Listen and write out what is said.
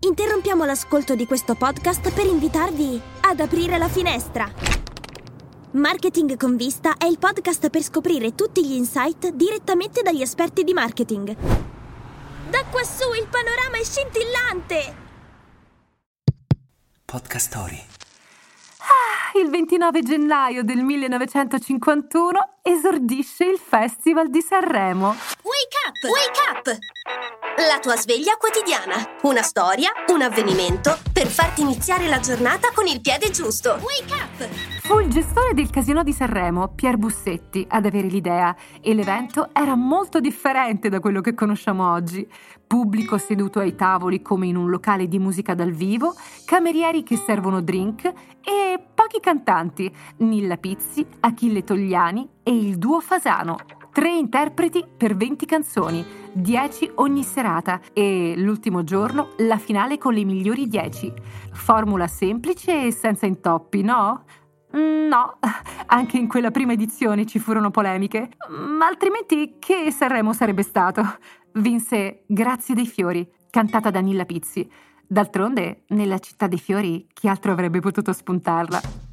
Interrompiamo l'ascolto di questo podcast per invitarvi ad aprire la finestra. Marketing con vista è il podcast per scoprire tutti gli insight direttamente dagli esperti di marketing. Da quassù il panorama è scintillante! Podcast Story. Ah, il 29 gennaio del 1951 esordisce il Festival di Sanremo. Wake up! Wake up! La tua sveglia quotidiana. Una storia, un avvenimento per farti iniziare la giornata con il piede giusto. Wake up! Fu il gestore del casino di Sanremo, Pier Bussetti, ad avere l'idea e l'evento era molto differente da quello che conosciamo oggi. Pubblico seduto ai tavoli come in un locale di musica dal vivo, camerieri che servono drink e pochi cantanti, Nilla Pizzi, Achille Togliani e il duo Fasano. Tre interpreti per 20 canzoni, 10 ogni serata e l'ultimo giorno la finale con le migliori 10. Formula semplice e senza intoppi, no? Mm, no, anche in quella prima edizione ci furono polemiche, ma altrimenti che Sanremo sarebbe stato? Vinse Grazie dei fiori, cantata da Nilla Pizzi. D'altronde, nella città dei fiori, chi altro avrebbe potuto spuntarla?